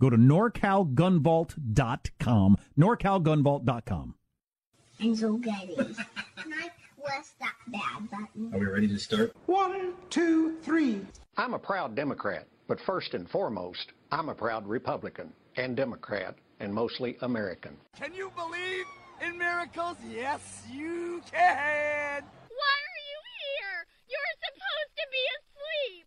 Go to norcalgunvault.com. norcalgunvault.com. Angel Getty. Can I press that bad button? Are we ready to start? One, two, three. I'm a proud Democrat, but first and foremost, I'm a proud Republican and Democrat and mostly American. Can you believe in miracles? Yes, you can. Why are you here? You're supposed to be asleep.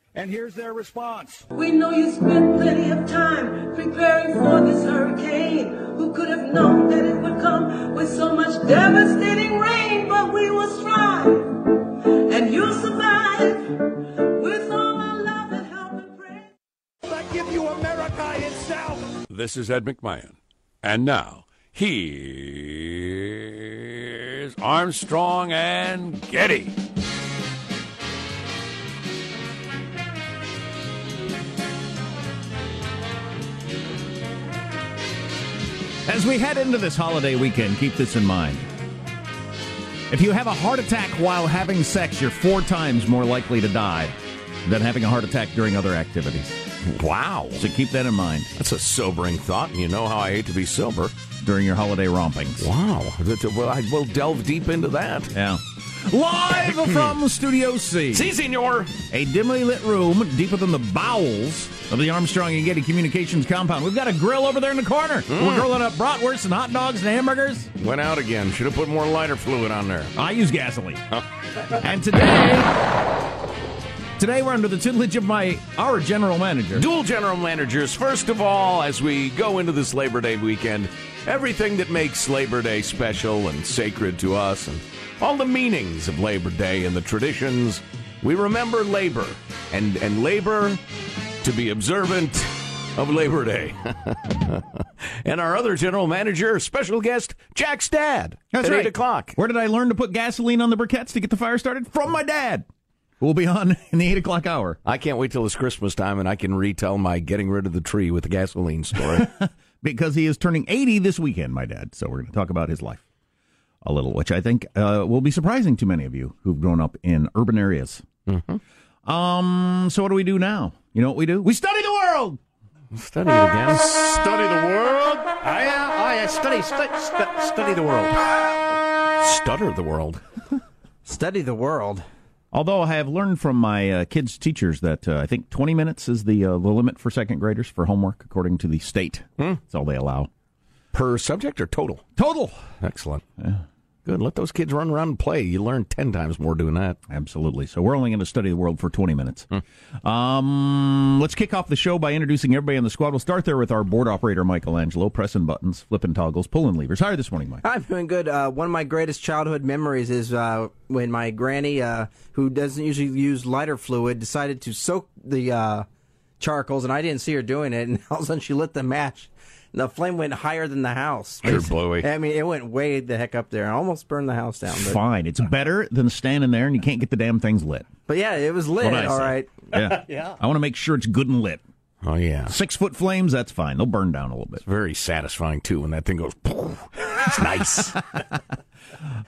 And here's their response. We know you spent plenty of time preparing for this hurricane. Who could have known that it would come with so much devastating rain? But we will strive, and you'll survive with all our love and help and praise. I give you America itself. This is Ed McMahon. And now, here Armstrong and Getty. As we head into this holiday weekend, keep this in mind. If you have a heart attack while having sex, you're four times more likely to die than having a heart attack during other activities. Wow. So keep that in mind. That's a sobering thought, and you know how I hate to be sober. During your holiday rompings. Wow. Well, I will delve deep into that. Yeah. Live from Studio C. Si, senor. A dimly lit room deeper than the bowels of the Armstrong and Getty Communications compound. We've got a grill over there in the corner. Mm. We're grilling up bratwurst and hot dogs and hamburgers. Went out again. Should have put more lighter fluid on there. I use gasoline. and today, today we're under the tutelage of my our general manager. Dual general managers. First of all, as we go into this Labor Day weekend, everything that makes Labor Day special and sacred to us, and all the meanings of Labor Day and the traditions, we remember labor and and labor to be observant of Labor Day. and our other general manager, special guest Jack's dad That's at right. eight o'clock. Where did I learn to put gasoline on the briquettes to get the fire started? From my dad. We'll be on in the eight o'clock hour. I can't wait till it's Christmas time and I can retell my getting rid of the tree with the gasoline story. because he is turning 80 this weekend, my dad. So we're going to talk about his life a little, which I think uh, will be surprising to many of you who've grown up in urban areas. Um, so what do we do now? You know what we do? We study the world. Study it again. Study the world. I, uh, I uh, study, stu- stu- study the world. Stutter the world. Study the world. Although I have learned from my uh, kids' teachers that uh, I think 20 minutes is the uh, the limit for second graders for homework, according to the state. That's all they allow. Per subject or total? Total. Excellent. Good. Let those kids run around and play. You learn 10 times more doing that. Absolutely. So we're only going to study the world for 20 minutes. Um, let's kick off the show by introducing everybody on the squad. We'll start there with our board operator, Michelangelo, pressing buttons, flipping toggles, pulling levers. How are you this morning, Mike? I'm doing good. Uh, one of my greatest childhood memories is uh, when my granny, uh, who doesn't usually use lighter fluid, decided to soak the uh, charcoals, and I didn't see her doing it, and all of a sudden she lit the match. And the flame went higher than the house. Sure, blowy. I mean, it went way the heck up there. I almost burned the house down. But, Fine. It's better than standing there and you can't get the damn things lit. but yeah, it was lit. What'd All say? right. Yeah. Yeah. I want to make sure it's good and lit. Oh, yeah. Six foot flames, that's fine. They'll burn down a little bit. It's very satisfying, too, when that thing goes, it's nice.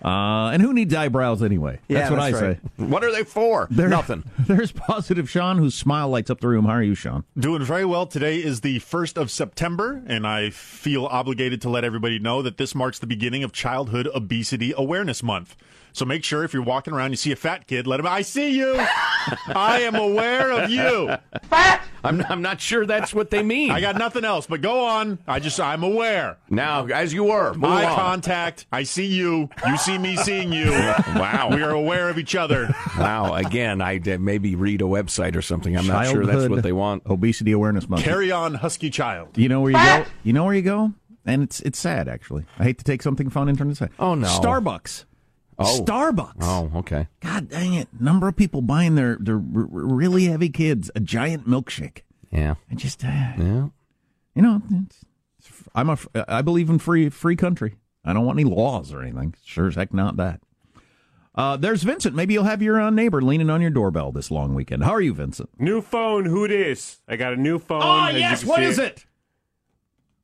Uh, and who needs eyebrows anyway? Yeah, that's what that's I right. say. what are they for? There- Nothing. There's positive Sean, whose smile lights up the room. How are you, Sean? Doing very well. Today is the 1st of September, and I feel obligated to let everybody know that this marks the beginning of Childhood Obesity Awareness Month. So make sure if you're walking around, you see a fat kid, let him, I see you. I am aware of you. I'm, I'm not sure that's what they mean. I got nothing else, but go on. I just, I'm aware. Now, as you were, move Eye on. contact. I see you. You see me seeing you. Wow. We are aware of each other. Wow. Again, I maybe read a website or something. I'm not sure that's what they want. Obesity Awareness Month. Carry on, husky child. You know where you go? You know where you go? And it's it's sad actually. I hate to take something fun and turn it sad. Oh, no. Starbucks. Oh. Starbucks. Oh, okay. God dang it! Number of people buying their their r- r- really heavy kids a giant milkshake. Yeah. I just uh, Yeah. you know it's, it's, I'm a I believe in free free country. I don't want any laws or anything. Sure as heck not that. Uh, there's Vincent. Maybe you'll have your uh, neighbor leaning on your doorbell this long weekend. How are you, Vincent? New phone, who this? I got a new phone. Oh yes, can what see is it?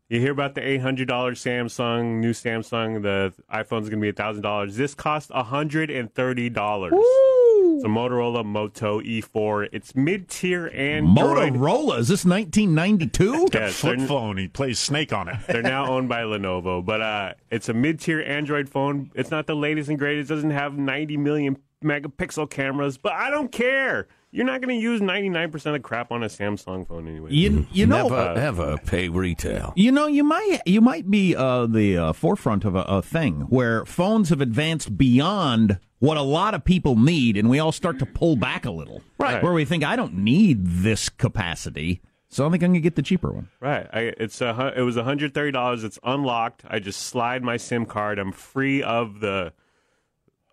You hear about the eight hundred dollars Samsung, new Samsung. The iPhone's gonna be thousand dollars. This costs hundred and thirty dollars. It's a Motorola Moto E4. It's mid-tier Android. Motorola. Is this 1992? Yes, Flip phone. He plays Snake on it. They're now owned by Lenovo, but uh, it's a mid-tier Android phone. It's not the latest and greatest. It doesn't have 90 million megapixel cameras, but I don't care. You're not going to use 99% of crap on a Samsung phone anyway. You you know Never ever pay retail. You know, you might you might be uh, the uh, forefront of a, a thing where phones have advanced beyond what a lot of people need, and we all start to pull back a little. Right. Where we think, I don't need this capacity, so I think I'm gonna get the cheaper one. Right. I, it's a, it was $130. It's unlocked. I just slide my SIM card. I'm free of the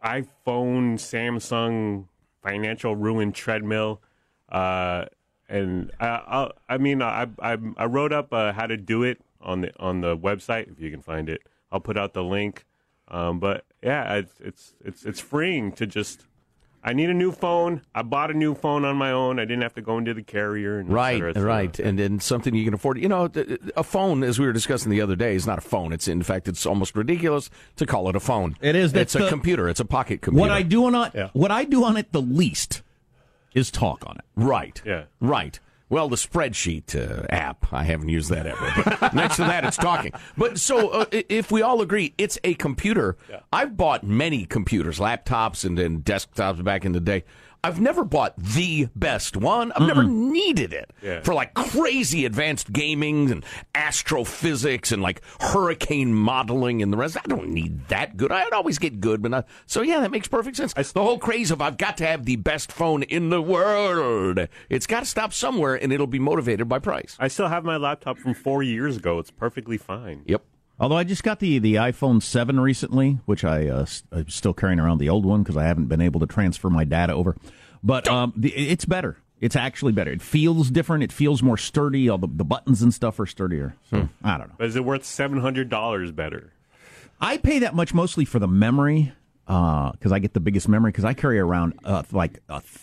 iPhone, Samsung financial ruin treadmill. Uh, and I, I, I mean, I, I, I wrote up uh, how to do it on the on the website if you can find it. I'll put out the link. Um, but yeah, it's it's it's it's freeing to just. I need a new phone. I bought a new phone on my own. I didn't have to go into the carrier. And et Right, cetera, et cetera. right, and and something you can afford. You know, a phone, as we were discussing the other day, is not a phone. It's in fact, it's almost ridiculous to call it a phone. It is. It's a the- computer. It's a pocket computer. What I do on it, what I do on it the least is talk on it. Right. Yeah. Right. Well, the spreadsheet uh, app, I haven't used that ever. But next to that, it's talking. But so, uh, if we all agree it's a computer, I've bought many computers, laptops, and, and desktops back in the day. I've never bought the best one. I've never mm-hmm. needed it Yeah. for like crazy advanced gaming and astrophysics and like hurricane modeling and the rest. I don't need that good. I'd always get good, but not. So yeah, that makes perfect sense. the whole craze of I've got to have the best phone in the world. It's got to stop somewhere, and it'll be motivated by price. I still have my laptop from four years ago. It's perfectly fine. Yep. Although I just got the, the iPhone 7 recently, which I, uh, I'm still carrying around the old one because I haven't been able to transfer my data over. But um, the, it's better. It's actually better. It feels different. It feels more sturdy. All the, the buttons and stuff are sturdier. So I don't know. But is it worth seven hundred dollars better? I pay that much mostly for the memory because I get the biggest memory because I carry around uh, like a th-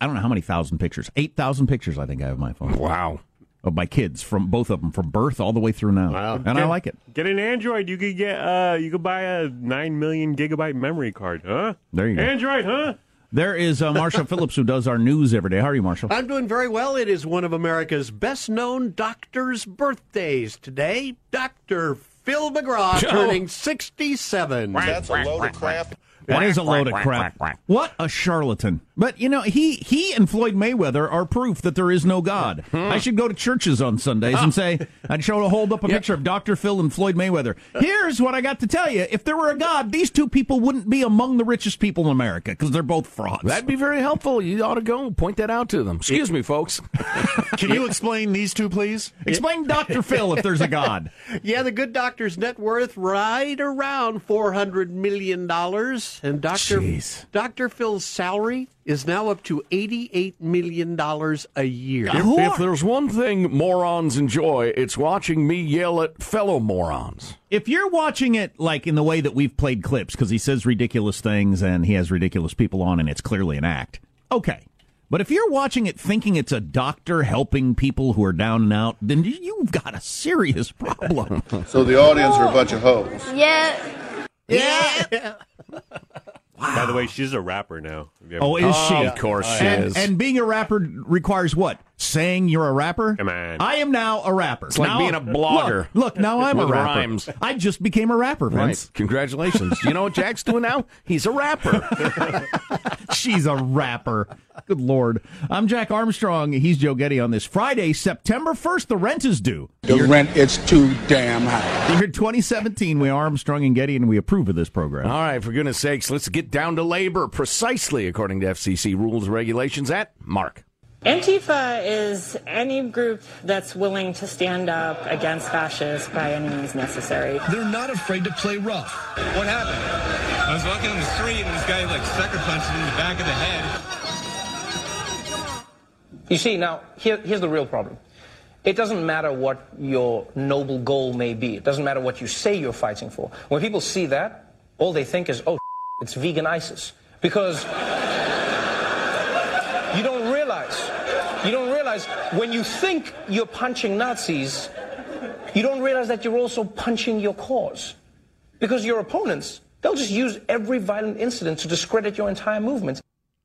I don't know how many thousand pictures. Eight thousand pictures I think I have on my phone. Wow. Of my kids from both of them from birth all the way through now. Wow. And I like it. Get an Android. You could get uh, you could buy a nine million gigabyte memory card, huh? There you go. Android, huh? There is uh, Marshall Phillips who does our news every day. How are you, Marshall? I'm doing very well. It is one of America's best known doctors' birthdays today. Dr. Phil McGraw Oh. turning 67. That's a load of crap. That is a load of crap. What a charlatan. But, you know, he, he and Floyd Mayweather are proof that there is no God. Hmm. I should go to churches on Sundays and ah. say, I'd show to hold up a picture of Dr. Phil and Floyd Mayweather. Here's what I got to tell you. If there were a God, these two people wouldn't be among the richest people in America because they're both frauds. That'd be very helpful. You ought to go point that out to them. Excuse me, folks. Can you explain these two, please? Explain Dr. Phil if there's a God. Yeah, the good doctor's net worth right around $400 million. And Dr. Dr. Phil's salary is now up to $88 million a year. If, if there's one thing morons enjoy, it's watching me yell at fellow morons. If you're watching it like in the way that we've played clips, because he says ridiculous things and he has ridiculous people on and it's clearly an act, okay. But if you're watching it thinking it's a doctor helping people who are down and out, then you- you've got a serious problem. So the audience are a bunch of hoes. Yeah. Yeah. yeah. Wow. By the way, she's a rapper now. Have you ever- Oh, is she? Of course she and, is. And being a rapper requires what? Saying you're a rapper? Come on. I am now a rapper. It's like Now- being a blogger. Look, look, now I'm a rapper. rhymes. I just became a rapper, Vince. Right. Congratulations. you know what Jack's doing now? He's a rapper. She's a rapper. Good lord. I'm Jack Armstrong. He's Joe Getty on this Friday, September 1st. The rent is due. The rent is too damn high. The year 2017. We are Armstrong and Getty, and we approve of this program. All right, for goodness sakes, let's get down to labor precisely according to FCC rules and regulations at Mark. Antifa is any group that's willing to stand up against fascists by any means necessary. They're not afraid to play rough. What happened? I was walking on the street and this guy like sucker punched me in the back of the head. You see, now, here, here's the real problem. It doesn't matter what your noble goal may be. It doesn't matter what you say you're fighting for. When people see that, all they think is, oh, it's vegan ISIS. Because you don't realize, you don't realize when you think you're punching Nazis, you don't realize that you're also punching your cause. Because your opponents, they'll just use every violent incident to discredit your entire movement.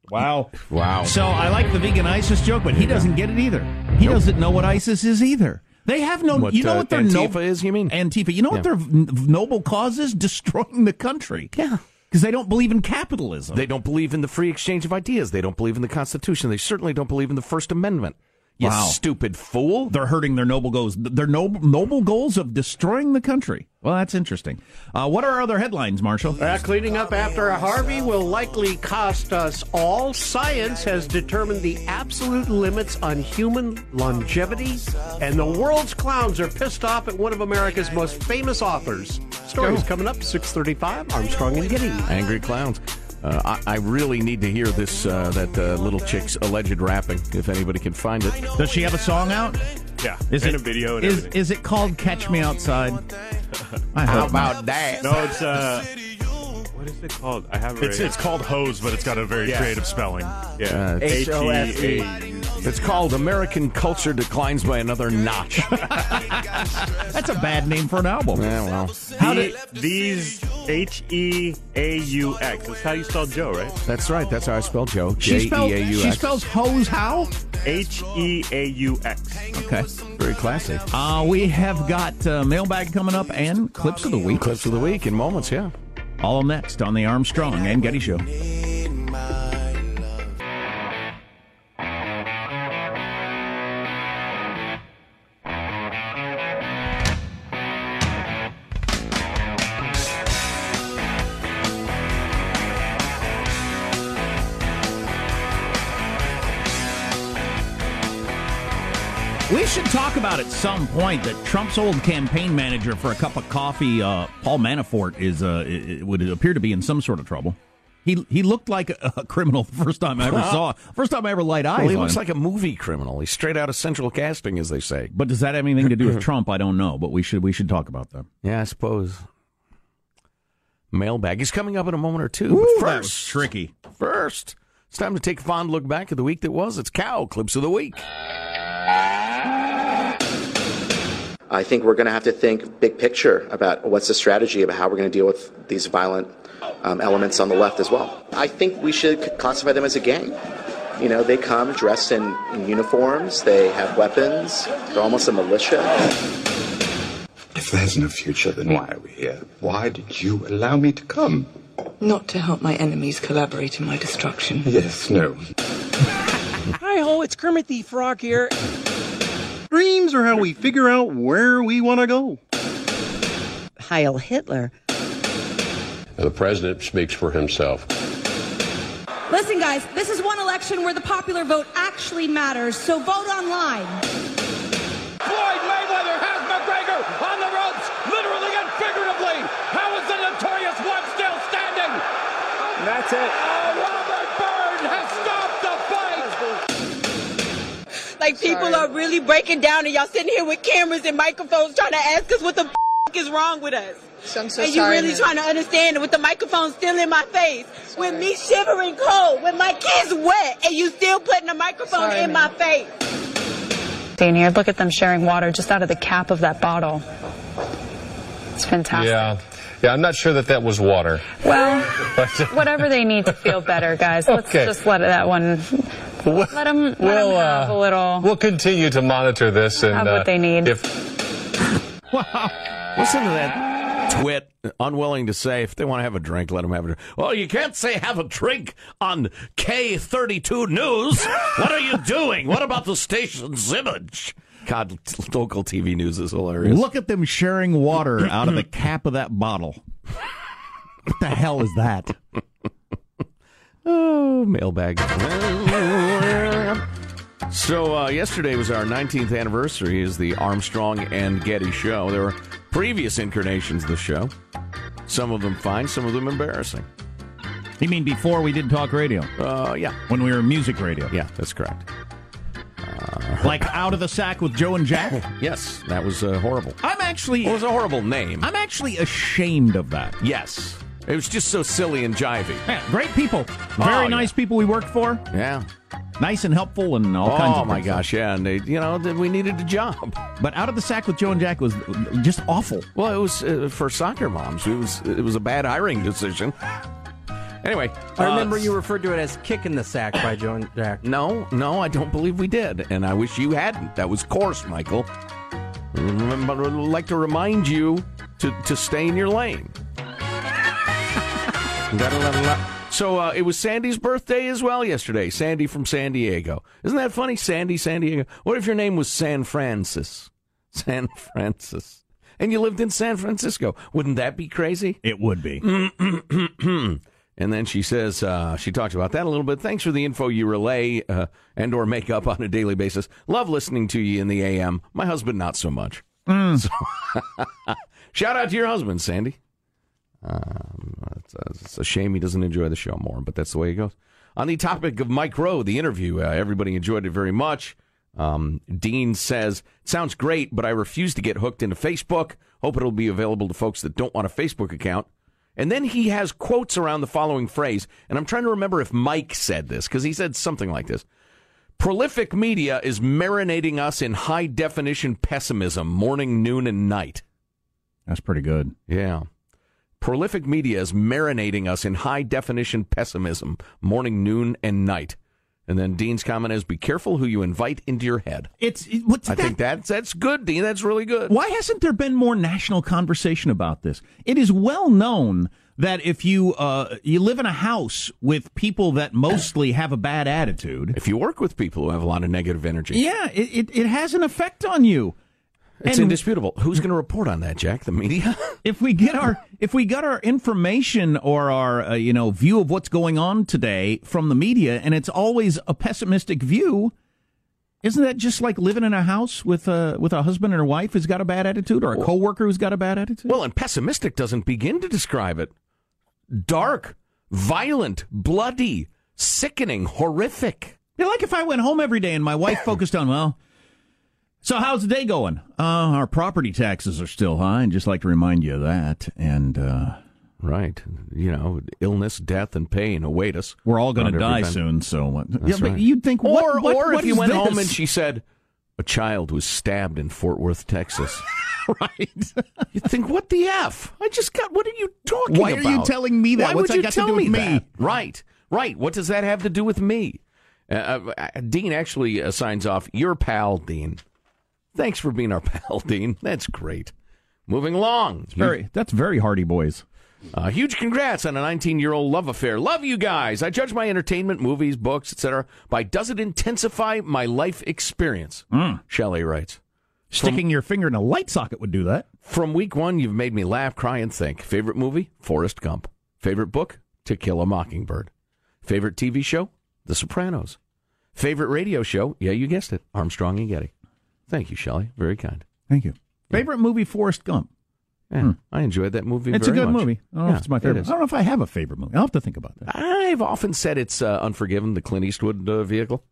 Wow. Wow. So I like the vegan ISIS joke, but he doesn't get it either. He doesn't know what ISIS is either. They have no. What, you know uh, what their Antifa noble is? You mean Antifa? You know what their noble cause is? Destroying the country. Yeah. Because they don't believe in capitalism. They don't believe in the free exchange of ideas. They don't believe in the Constitution. They certainly don't believe in the First Amendment. You Wow. stupid fool. They're hurting their noble goals. Their noble noble goals of destroying the country. Well, that's interesting. Uh, what are our other headlines, Marshall? Uh, cleaning up after Harvey will likely cost us all. Science has determined the absolute limits on human longevity, and the world's clowns are pissed off at one of America's most famous authors. Stories coming up 6:35. Armstrong and Getty. Angry clowns. Uh, I, I really need to hear this uh, that uh, little chick's alleged rapping. If anybody can find it, Does she have a song out? Yeah, Is and it a video and is, everything. is it called "Catch Me Outside"? I How hope not. about that? No, it's uh, what is it called? I have it. It's right it's called hose, but it's got a very Yeah. creative spelling. Yeah. H E H-O-S-E. A. It's called American Culture Declines by Another Notch. That's a bad name for an album. yeah, well. How did these H E A U X? That's how you spell Joe, right? That's right. That's how I spell Joe. She J spells, E A U she spells hose how? H E A U X. Okay. Very classy. Uh, we have got uh, mailbag coming up and clips of the week. Clips of the week in moments, yeah. All next on the Armstrong and Getty Show. We should talk about at some point that Trump's old campaign manager for a cup of coffee, uh, Paul Manafort, is uh, it, would appear to be in some sort of trouble. He he looked like a, a criminal the first time I ever saw. First time I ever laid eyes Well, he looks him. like a movie criminal. He's straight out of central casting, as they say. But does that have anything to do with Trump? I don't know. But we should we should talk about that. Yeah, I suppose. Mailbag is coming up in a moment or two. Ooh, but that was first, tricky. First, it's time to take a fond look back at the week that was. It's Cow Clips of the Week. I think we're going to have to think big picture about what's the strategy about how we're going to deal with these violent um, elements on the left as well. I think we should classify them as a gang. You know, they come dressed in, in uniforms, they have weapons, they're almost a militia. If there's no future, then why are we here? Why did you allow me to come? Not to help my enemies collaborate in my destruction. Yes, no. Hi ho, it's Kermit the Frog here. Dreams are how we figure out where we want to go. Heil Hitler. The president speaks for himself. Listen, guys, this is one election where the popular vote actually matters, so vote online. Floyd Mayweather has McGregor on the ropes, literally and figuratively. How is the notorious one still standing? That's it. Like people are really breaking down, and y'all sitting here with cameras and microphones trying to ask us what the f- is wrong with us. I'm so and you sorry, really man. trying to understand it with the microphone still in my face, with me shivering cold, with my kids wet, and you still putting the microphone Sorry, in man. my face. Seeing here, look at them sharing water just out of the cap of that bottle. It's fantastic. Yeah. Yeah, I'm not sure that that was water. Well, whatever they need to feel better, guys. Let's Okay. just let that one. Let them, let 'em We'll, have uh, a little. We'll continue to monitor this and Have what uh, they need. If wow! Listen to that twit, unwilling to say if they want to have a drink, let them have a drink. Well, you can't say have a drink on K32 News. What are you doing? What about the station's image? God, local TV news is hilarious. Look at them sharing water out of the cap of that bottle. What the hell is that? Oh, mailbag. so uh, yesterday was our 19th anniversary as the Armstrong and Getty show. There were previous incarnations of the show. Some of them fine, some of them embarrassing. You mean before we did talk radio? Uh, yeah. When we were music radio? Yeah, that's correct. Like out of the sack with Joe and Jack? Yes, that was uh, horrible. I'm actually. It was a horrible name. I'm actually ashamed of that. Yes. It was just so silly and jivey. Yeah, great people. Very Oh, nice people we worked for. Yeah. Nice and helpful and all oh, kinds of my things. gosh, yeah. And they, you know, that we needed a job. But out of the sack with Joe and Jack was just awful. Well, it was uh, for soccer moms. It was it was a bad hiring decision. Anyway, I remember uh, you referred to it as kicking the sack by Joe and Jack. No, no, I don't believe we did, and I wish you hadn't. That was coarse, Michael. But I'd like to remind you to, to stay in your lane. So uh, it was Sandy's birthday as well yesterday. Sandy from San Diego. Isn't that funny? Sandy, San Diego. What if your name was San Francis? San Francis. And you lived in San Francisco. Wouldn't that be crazy? It would be. And then she says, uh, she talks about that a little bit. Thanks for the info you relay uh, and or make up on a daily basis. Love listening to you in the AM. My husband, not so much. So- shout out to your husband, Sandy. Um, it's, a, it's a shame he doesn't enjoy the show more, but that's the way it goes. On the topic of Mike Rowe, the interview, uh, everybody enjoyed it very much. Um, Dean says, Sounds great, but I refuse to get hooked into Facebook. Hope it'll be available to folks that don't want a Facebook account. And then he has quotes around the following phrase, and I'm trying to remember if Mike said this, because he said something like this Prolific media is marinating us in high definition pessimism, morning, noon, and night. That's pretty good. Yeah. Prolific media is marinating us in high definition pessimism, morning, noon, and night. And then Dean's comment is, "Be careful who you invite into your head." It's what's I that? think that's that's good, Dean. That's really good. Why hasn't there been more national conversation about this? It is well known that if you uh, you live in a house with people that mostly have a bad attitude, If you work with people who have a lot of negative energy, yeah, it, it, it has an effect on you. It's And- indisputable. Who's going to report on that, Jack? The media? if we get our if we got our information or our uh, you know view of what's going on today from the media and it's always a pessimistic view isn't that just like living in a house with a with a husband and a wife who's got a bad attitude or a coworker who's got a bad attitude well, and pessimistic doesn't begin to describe it. Dark, violent, bloody, sickening, horrific. Yeah, like if I went home every day and my wife focused on, well, so how's the day going? Uh, our property taxes are still high, and just like to remind you of that. And uh, right, you know, illness, death, and pain await us. We're all going to die bend. soon. So what? That's yeah, but you'd think, or what, what- or what if you went home and she said, a child was stabbed in Fort Worth, Texas. right. you think, what the f? I just got. What are you talking about? Why about? are you telling me that? Why What's would you got to tell do with me me? that? Right, right. What does that have to do with me? Uh, uh, Dean actually uh, signs off. Your pal, Dean. Thanks for being our pal, Dean. That's great. Moving along. Very, that's very Hardy Boys. Uh, huge congrats on a 19 year old love affair. Love you guys. I judge my entertainment, movies, books, etc. by does it intensify my life experience? Shelley writes. Sticking your finger in a light socket would do that. From week one, you've made me laugh, cry, and think. Favorite movie? Forrest Gump. Favorite book? To Kill a Mockingbird. Favorite TV show? The Sopranos. Favorite radio show? Yeah, you guessed it. Armstrong and Getty. Thank you, Shelley. Very kind. Thank you. Favorite movie, Forrest Gump. Yeah, I enjoyed that movie. It's a good much. movie. I don't know if it's my favorite. is. I don't know if I have a favorite movie. I'll have to think about that. I've often said it's uh, Unforgiven, the Clint Eastwood uh, vehicle.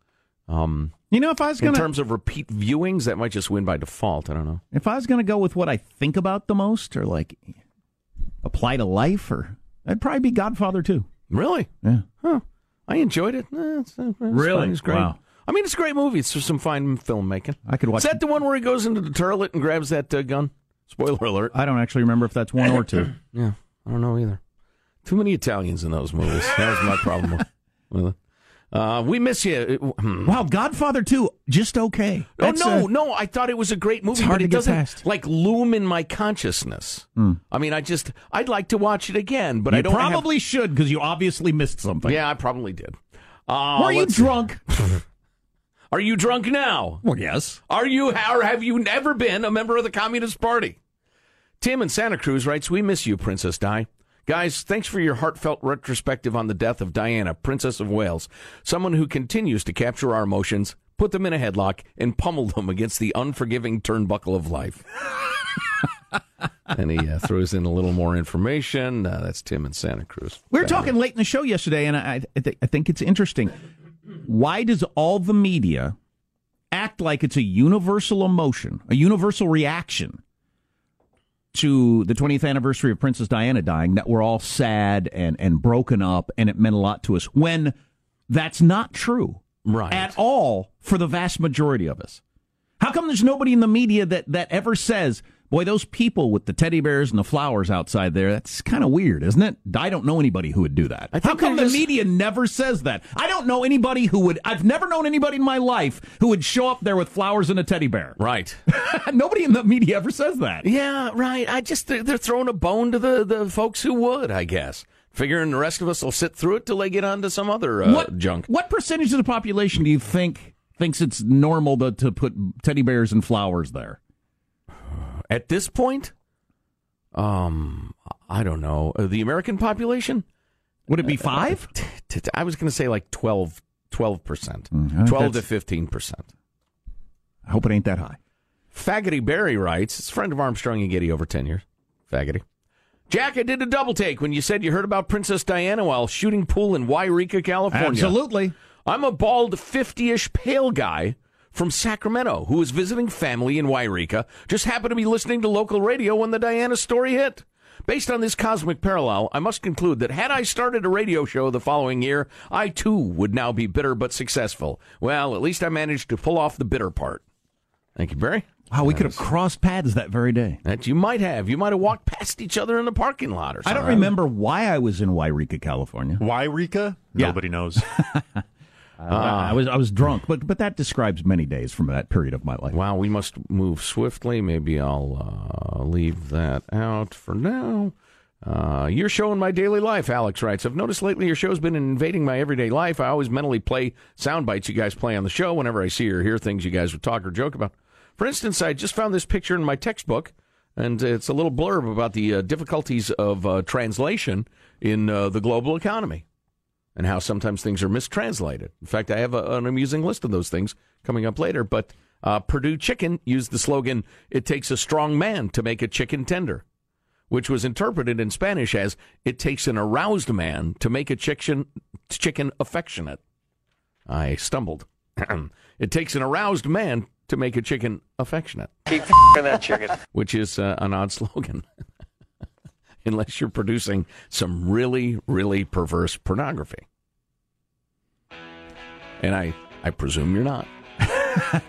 Um, You know, if I was in gonna terms of repeat viewings, that might just win by default. I don't know. if I was gonna go with what I think about the most, or like apply to life, or I'd probably be Godfather two. Really? Yeah. Huh. I enjoyed it. Eh, it's, uh, it's Really? It's great. Wow. I mean, it's a great movie. It's just some fine filmmaking. I could watch. Is that the one where he goes into the toilet and grabs that uh, gun? Spoiler alert. I don't actually remember if that's one or two. Yeah, I don't know either. Too many Italians in those movies. That was my problem with- it. Uh, we miss you. Hmm. Wow, Godfather two, just okay. Oh no, uh, no! I thought it was a great movie, hard but to it get doesn't past. like loom in my consciousness. Hmm. I mean, I just I'd like to watch it again, but you I don't have- probably should because you obviously missed something. Yeah, I probably did. Uh, Were you drunk? Are you drunk now? Well, yes. Are you, or have you never been a member of the Communist Party? Tim in Santa Cruz writes, We miss you, Princess Di. Guys, thanks for your heartfelt retrospective on the death of Diana, Princess of Wales, someone who continues to capture our emotions, put them in a headlock, and pummel them against the unforgiving turnbuckle of life. and he uh, throws in a little more information. Uh, that's Tim in Santa Cruz. We were talking late in the show yesterday, and I, I, th- I think it's interesting. Why does all the media act like it's a universal emotion, a universal reaction to the 20th anniversary of Princess Diana dying, that we're all sad and, and broken up, and it meant a lot to us, when that's not true right. at all for the vast majority of us? How come there's nobody in the media that, that ever says, boy, those people with the teddy bears and the flowers outside there, that's kind of weird, isn't it? I don't know anybody who would do that. How come the there's- media never says that? I don't know anybody who would, I've never known anybody in my life who would show up there with flowers and a teddy bear. Right. nobody in the media ever says that. Yeah, right. I just they're, they're throwing a bone to the, the folks who would, I guess. Figuring the rest of us will sit through it till they get on to some other uh, what junk. What percentage of the population do you think thinks it's normal to, to put teddy bears and flowers there? At this point, um, I don't know. Uh, the American population? Would it be five? I was going to say like 12 12%, Mm, I twelve to fifteen percent. I hope it ain't that high. Faggoty Barry writes, it's a friend of Armstrong and Getty over 10 years. Faggoty. Jack, I did a double take when you said you heard about Princess Diana while shooting pool in Yreka, California. Absolutely. I'm a bald 50 ish pale guy from Sacramento who was visiting family in Yreka just happened to be listening to local radio when the Diana story hit. Based on this cosmic parallel, I must conclude that had I started a radio show the following year, I too would now be bitter but successful. Well, at least I managed to pull off the bitter part. Thank you, Barry. Wow, we could have crossed paths that very day. That you might have. You might have walked past each other in the parking lot or I don't remember why I was in Yreka, California. Yreka? Yeah. Nobody knows. Uh, I was I was drunk, but but that describes many days from that period of my life. Wow, we must move swiftly. Maybe I'll uh, leave that out for now. Uh, your show in my daily life, Alex writes. I've noticed lately your show's been invading my everyday life. I always mentally play sound bites you guys play on the show whenever I see or hear things you guys would talk or joke about. For instance, I just found this picture in my textbook, and it's a little blurb about the uh, difficulties of uh, translation in uh, the global economy and how sometimes things are mistranslated. In fact, I have a, an amusing list of those things coming up later. But uh, Perdue Chicken used the slogan, It takes a strong man to make a chicken tender, which was interpreted in Spanish as, It takes an aroused man to make a chicken, chicken affectionate. I stumbled. it takes an aroused man to make a chicken affectionate, Keep that chicken. which is uh, an odd slogan. Unless you're producing some really, really perverse pornography. And I, I presume you're not.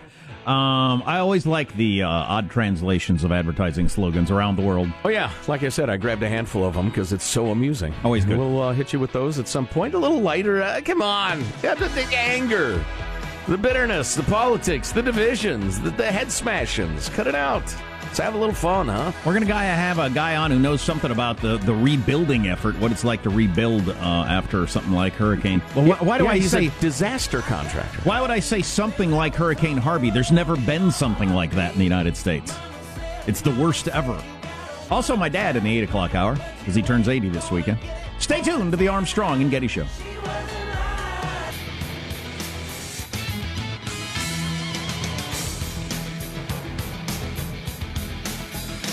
Um, I always like the uh, odd translations of advertising slogans around the world. Oh yeah, like I said, I grabbed a handful of them because it's so amusing. Always good. We'll uh, hit you with those at some point. A little lighter. Uh, come on, the, the anger, the bitterness, the politics, the divisions, the, the head smashings. Cut it out. Let's have a little fun, huh? We're gonna guy have a guy on who knows something about the, the rebuilding effort, what it's like to rebuild uh, after something like Hurricane. Well, why, why do Yeah, I say disaster contractor? Why would I say something like Hurricane Harvey? There's never been something like that in the United States. It's the worst ever. Also, my dad in the 8 o'clock hour, because he turns 80 this weekend. Stay tuned to the Armstrong and Getty Show.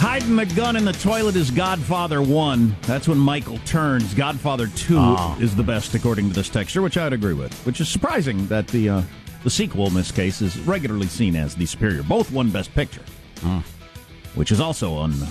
Hiding the gun in the toilet is Godfather 1. That's when Michael turns. Godfather 2 Oh. is the best, according to this texture, which I'd agree with. Which is surprising that the uh, the sequel in this case is regularly seen as the superior. Both won Best Picture, hmm. which is also un, uh,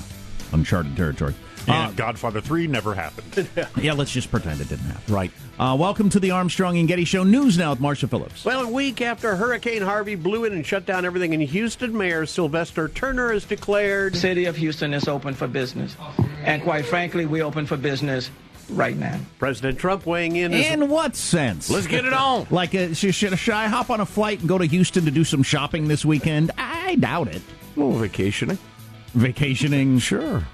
uncharted territory. And Godfather 3 never happened. Yeah, let's just pretend it didn't happen. Right. Uh, welcome to the Armstrong and Getty Show. News now with Marshall Phillips. Well, a week after Hurricane Harvey blew in and shut down everything in Houston, Mayor Sylvester Turner has declared City of Houston is open for business. And quite frankly, we open for business right now. President Trump weighing in. Is, In what sense? Let's get it on. Like, uh, should, should I hop on a flight and go to Houston to do some shopping this weekend? I doubt it. Oh, vacationing. Vacationing, Sure.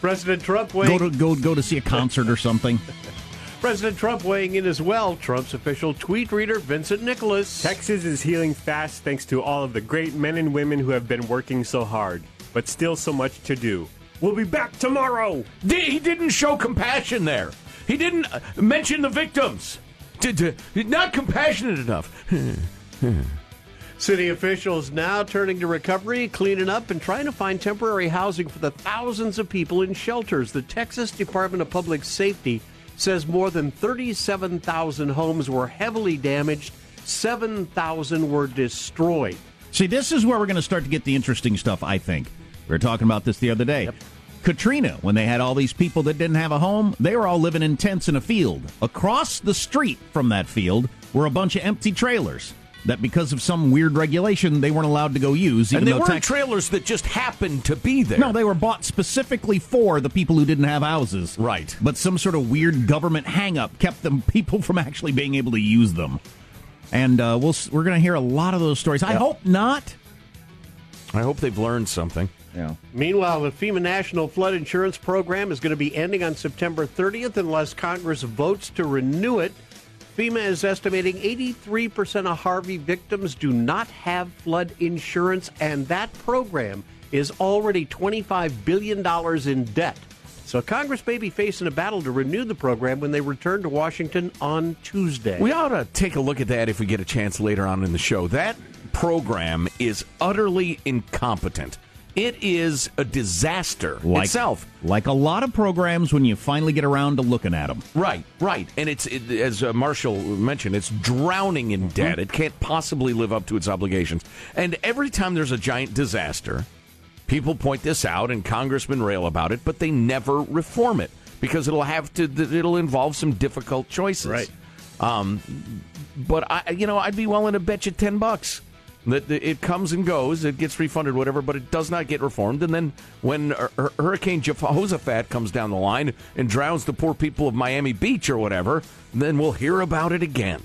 President Trump weighing... Go to go go to see a concert or something. President Trump weighing in as well. Trump's official tweet reader, Vincent Nicholas. Texas is healing fast thanks to all of the great men and women who have been working so hard, but still so much to do. We'll be back tomorrow. He didn't show compassion there. He didn't uh, mention the victims. Did, did- not compassionate enough. City officials now turning to recovery, cleaning up, and trying to find temporary housing for the thousands of people in shelters. The Texas Department of Public Safety says more than 37,000 homes were heavily damaged, 7,000 were destroyed. See, this is where we're going to start to get the interesting stuff, I think. We were talking about this the other day. Katrina, when they had all these people that didn't have a home, they were all living in tents in a field. Across the street from that field were a bunch of empty trailers that, because of some weird regulation, they weren't allowed to go use. Even and they weren't Tex- trailers that just happened to be there. No, they were bought specifically for the people who didn't have houses. Right. But some sort of weird government hang-up kept them people from actually being able to use them. And uh, we'll, we're going to hear a lot of those stories. I hope not. I hope they've learned something. Yeah. Meanwhile, the FEMA National Flood Insurance Program is going to be ending on September 30th unless Congress votes to renew it. FEMA is estimating 83% of Harvey victims do not have flood insurance, and that program is already $25 billion in debt. So Congress may be facing a battle to renew the program when they return to Washington on Tuesday. We ought to take a look at that if we get a chance later on in the show. That program is utterly incompetent. It is a disaster like, itself. Like a lot of programs when you finally get around to looking at them. Right, right. And it's, it, as uh, Marshall mentioned, it's drowning in debt. It can't possibly live up to its obligations. And every time there's a giant disaster, people point this out and congressmen rail about it, but they never reform it because it'll have to, it'll involve some difficult choices. Right. Um, but I, you know, I'd be willing to bet you 10 bucks that it comes and goes, it gets refunded, whatever, but it does not get reformed. And then when Hur- Hurricane Jehoshaphat comes down the line and drowns the poor people of Miami Beach or whatever, then we'll hear about it again.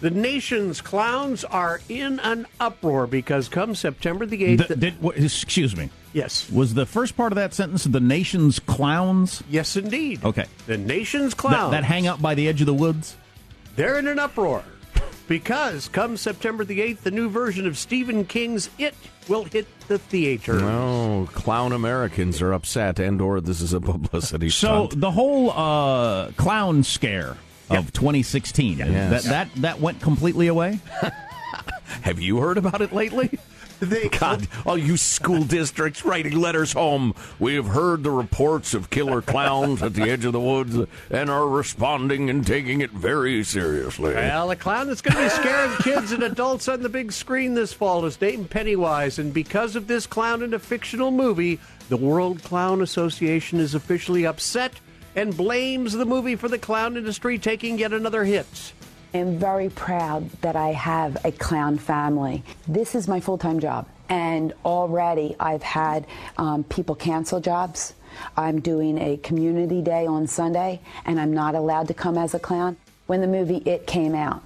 The nation's clowns are in an uproar because come September the 8th. The- did- what- excuse me. Yes. Was the first part of that sentence the nation's clowns? Yes, indeed. Okay. The nation's That, clowns. that hang out by the edge of the woods? They're in an uproar because come September the 8th, the new version of Stephen King's It will hit the theater. No, clown Americans are upset, and or this is a publicity show. So stunt. the whole uh, clown scare of 2016 Yes. that that that went completely away. Have you heard about it lately? God, all you school districts writing letters home. We have heard the reports of killer clowns at the edge of the woods and are responding and taking it very seriously. Well, the clown that's going to be scaring kids and adults on the big screen this fall is Dayton Pennywise, and because of this clown in a fictional movie, the World Clown Association is officially upset and blames the movie for the clown industry taking yet another hit. Am very proud that I have a clown family. This is my full time job, and already I've had um, people cancel jobs. I'm doing a community day on Sunday, and I'm not allowed to come as a clown. When the movie It came out,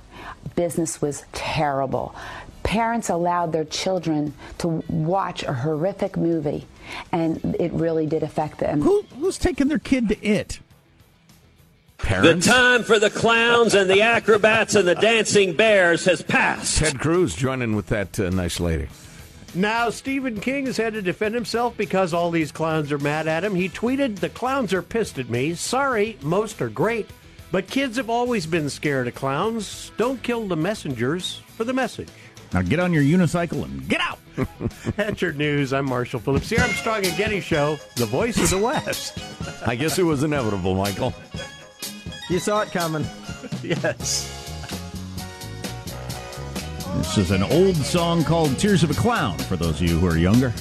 business was terrible. Parents allowed their children to watch a horrific movie, and it really did affect them. Who, who's taking their kid to it? The time for the clowns and the acrobats and the dancing bears has passed. Ted Cruz joining with that uh, nice lady. Now, Stephen King has had to defend himself because all these clowns are mad at him. He tweeted, The clowns are pissed at me. Sorry, most are great. But kids have always been scared of clowns. Don't kill the messengers for the message. Now get on your unicycle and get out. That's your news. I'm Marshall Phillips, the Armstrong and Getty Show, the voice of the West. I guess it was inevitable, Michael. You saw it coming. yes. This is an old song called Tears of a Clown for those of you who are younger.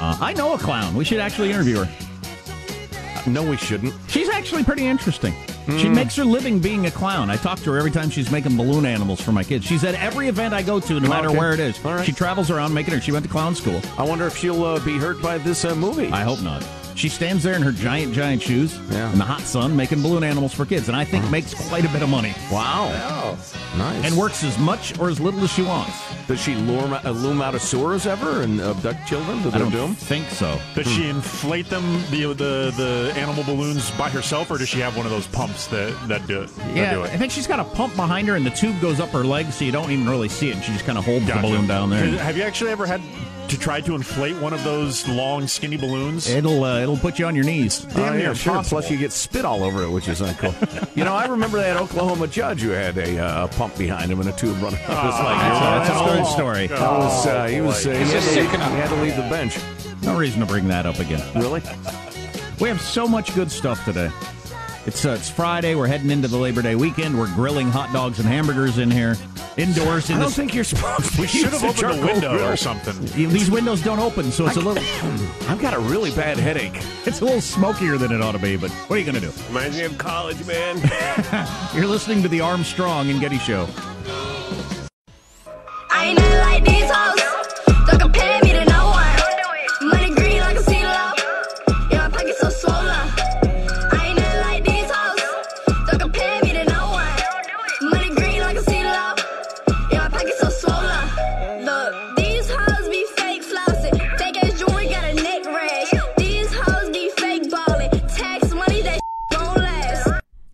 Uh, I know a clown. We should actually interview her. no, we shouldn't. She's actually pretty interesting. She Mm. makes her living being a clown. I talk to her every time she's making balloon animals for my kids. She's at every event I go to, no matter Okay. where it is. All right. She travels around making her. She went to clown school. I wonder if she'll uh, be hurt by this uh, movie. I hope not. She stands there in her giant, giant shoes Yeah. in the hot sun making balloon animals for kids, and I think makes quite a bit of money. Wow. Nice. And works as much or as little as she wants. Does she lure, uh, loom out of sewers ever and abduct children to I don't doom? think so. Does she inflate them the the the animal balloons by herself, or does she have one of those pumps that that do, that Yeah, do I think she's got a pump behind her, and the tube goes up her leg, so you don't even really see it. And she just kind of holds Gotcha. the balloon down there. Have you actually ever had to try to inflate one of those long, skinny balloons? It'll uh, it'll put you on your knees. Damn Oh, near yeah, sure. impossible. Plus, you get spit all over it, which is uncool. you know, I remember that Oklahoma judge who had a, uh, pump behind him and a tube running. up was like, That's a- that's a oh, good story. That was, uh, he was, uh, he, had to leave, sick enough. he had to leave the bench. No reason to bring that up again. Really? We have so much good stuff today. It's uh, it's Friday. We're heading into the Labor Day weekend. We're grilling hot dogs and hamburgers in here, indoors. In I don't this, think you're supposed to. we should have the opened the charcoal window grill. or something. these windows don't open, so it's a little I've got a really bad headache. it's a little smokier than it ought to be. But what are you going to do? Reminds me of college, man. You're listening to the Armstrong and Getty Show. I ain't like these hoes. Don't compare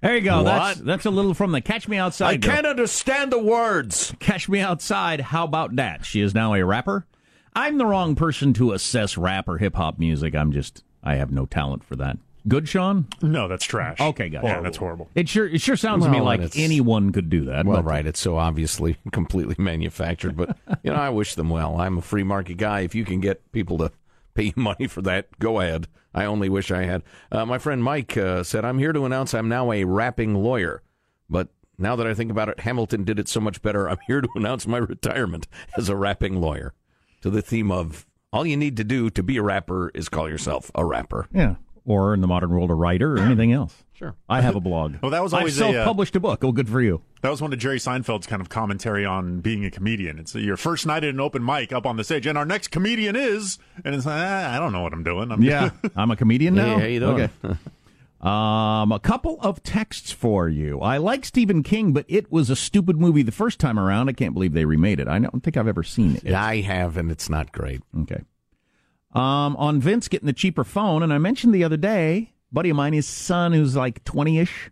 There you go. That's What? that's a little from the Catch Me Outside. I Outside. can't understand the words. Catch Me Outside. How about that? She is now a rapper. I'm the wrong person to assess rap or hip hop music. I'm just I have no talent for that. Good, Sean? No, that's trash. Okay, got it. Yeah, that's horrible. It sure it sure sounds to me like anyone could do that. Well, but- right. It's so obviously completely manufactured, but you know, I wish them well. I'm a free market guy. If you can get people to pay you money for that, go ahead. I only wish I had. Uh, my friend Mike uh, said, "I'm here to announce I'm now a rapping lawyer." But now that I think about it, Hamilton did it so much better. I'm here to announce my retirement as a rapping lawyer. To the theme of all you need to do to be a rapper is call yourself a rapper. Yeah. Or in the modern world, a writer or anything else. Sure. I have a blog. Well, that was I've always a, uh, self-published a, book. Oh, good for you. That was one of Jerry Seinfeld's kind of commentary on being a comedian. It's your first night at an open mic up on the stage, and our next comedian is, and it's like, ah, I don't know what I'm doing. I'm Yeah, I'm a comedian now. Hey, how you doing? Okay. Um, a couple of texts for you. I like Stephen King, but it was a stupid movie the first time around. I can't believe they remade it. I don't think I've ever seen it. I have, and it's not great. Okay. Um, on Vince getting the cheaper phone, and I mentioned the other day, buddy of mine, his son, who's like 20 ish,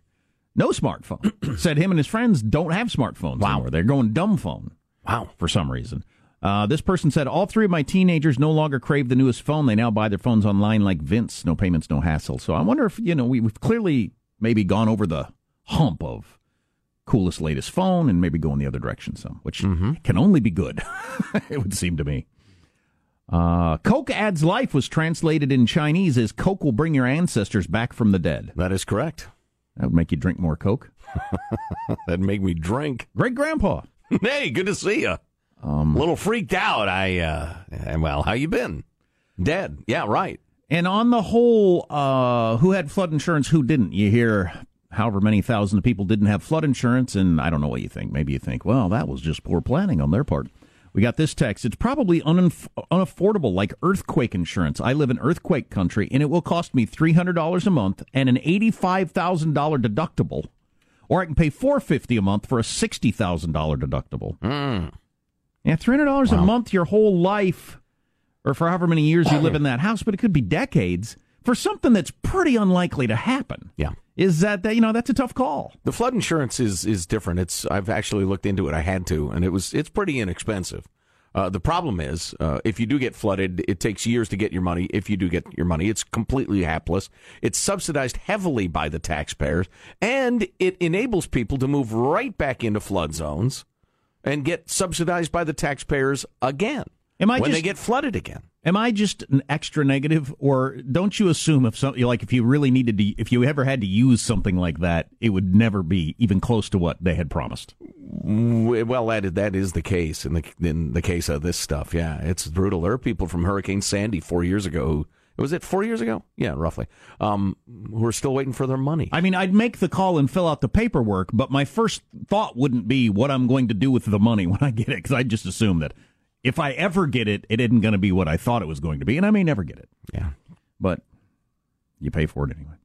no smartphone. Said him and his friends don't have smartphones wow. anymore. They're going dumb phone. Wow. For some reason. Uh, this person said all three of my teenagers no longer crave the newest phone. They now buy their phones online like Vince. No payments, no hassle. So I wonder if, you know, we, we've clearly maybe gone over the hump of coolest, latest phone and maybe go in the other direction some, which can only be good, it would seem to me. Uh, Coke adds life was translated in Chinese as Coke will bring your ancestors back from the dead. That is correct. That would make you drink more Coke. That'd make me drink. Great grandpa. hey, good to see you. Um, a little freaked out. I, uh, well, how you been? Dead. Yeah, right. And on the whole, uh, who had flood insurance, who didn't? You hear however many thousand of people didn't have flood insurance, and I don't know what you think. Maybe you think, well, that was just poor planning on their part. We got this text. It's probably unaff- unaffordable, like earthquake insurance. I live in earthquake country, and it will cost me three hundred dollars a month and an eighty-five thousand dollar deductible, or I can pay four fifty a month for a sixty thousand dollar deductible. Hmm. Yeah, three hundred dollars a month your whole life, or for however many years you live in that house, but it could be decades for something that's pretty unlikely to happen. Yeah. Is that that you know that's a tough call? The flood insurance is is different. It's I've actually looked into it. I had to, and it was it's pretty inexpensive. Uh, the problem is, uh, if you do get flooded, it takes years to get your money. If you do get your money, it's completely hapless. It's subsidized heavily by the taxpayers, and it enables people to move right back into flood zones and get subsidized by the taxpayers again Am I when they get flooded again. Am I just an extra negative, or don't you assume if something like if you really needed to, if you ever had to use something like that, it would never be even close to what they had promised? Well, that that is the case in the in the case of this stuff. Yeah, it's brutal. There are people from Hurricane Sandy four years ago. Who, was it four years ago? Yeah, roughly. Um, who are still waiting for their money. I mean, I'd make the call and fill out the paperwork, but my first thought wouldn't be what I'm going to do with the money when I get it, because I'd just assume that if I ever get it, it isn't going to be what I thought it was going to be, and I may never get it. Yeah, but you pay for it anyway.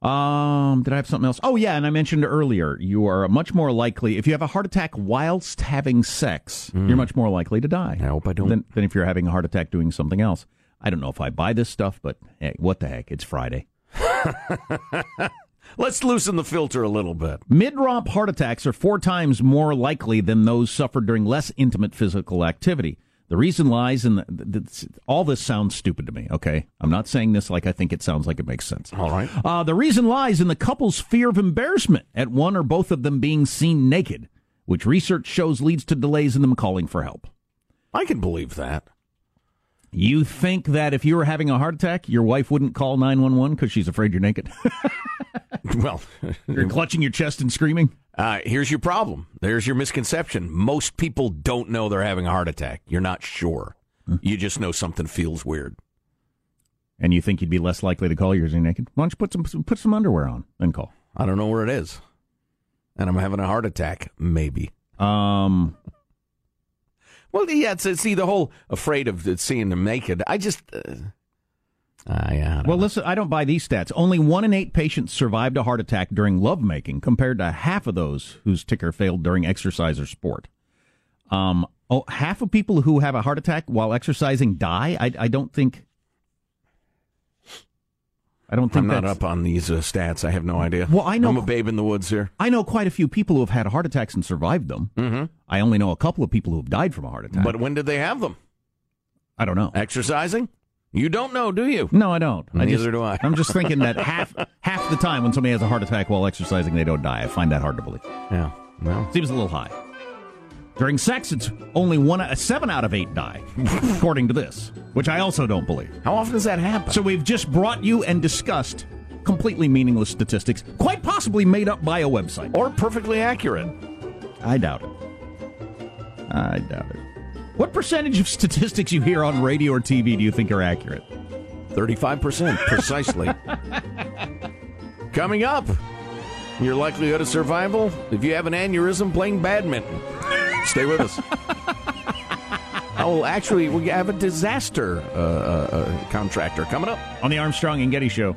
Um, did I have something else? Oh yeah, and I mentioned earlier, you are much more likely if you have a heart attack whilst having sex, you're much more likely to die. I hope I don't. Than, than if you're having a heart attack doing something else. I don't know if I buy this stuff, but hey, what the heck? It's Friday. Let's loosen the filter a little bit. Mid-romp heart attacks are four times more likely than those suffered during less intimate physical activity. The reason lies in the, the, the- all this sounds stupid to me. Okay, I'm not saying this like I think it sounds like it makes sense. All right. Uh, the reason lies in the couple's fear of embarrassment at one or both of them being seen naked, which research shows leads to delays in them calling for help. I can believe that. You think that if you were having a heart attack, your wife wouldn't call 911 because she's afraid you're naked? well, you're clutching your chest and screaming? Uh, here's your problem. There's your misconception. Most people don't know they're having a heart attack. You're not sure. You just know something feels weird. And you think you'd be less likely to call yours naked? Why don't you put some put some underwear on and call? I don't know where it is, and I'm having a heart attack. Maybe. Um. Well, yeah. It's, see the whole afraid of seeing them naked. I just. Uh, uh, yeah. Well, listen, I don't buy these stats. Only one in eight patients survived a heart attack during lovemaking, compared to half of those whose ticker failed during exercise or sport. Um, oh, half of people who have a heart attack while exercising die. I, I don't think. I don't think I'm not up on these uh, stats. I have no idea. Well, I know- I'm a babe in the woods here. I know quite a few people who have had heart attacks and survived them. Mm-hmm. I only know a couple of people who have died from a heart attack. But when did they have them? I don't know. Exercising? You don't know, do you? No, I don't. I Neither just, do I. I'm just thinking that half half the time when somebody has a heart attack while exercising, they don't die. I find that hard to believe. Yeah, well, seems a little high. During sex, it's only one, uh, seven out of eight die, according to this, which I also don't believe. How often does that happen? So we've just brought you and discussed completely meaningless statistics, quite possibly made up by a website. Or perfectly accurate. I doubt it. I doubt it. What percentage of statistics you hear on radio or TV do you think are accurate? 35%, precisely. Coming up, your likelihood of survival if you have an aneurysm playing badminton. Stay with us. oh, actually, we have a disaster uh, uh, uh, contractor coming up on the Armstrong and Getty Show.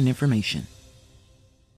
important information.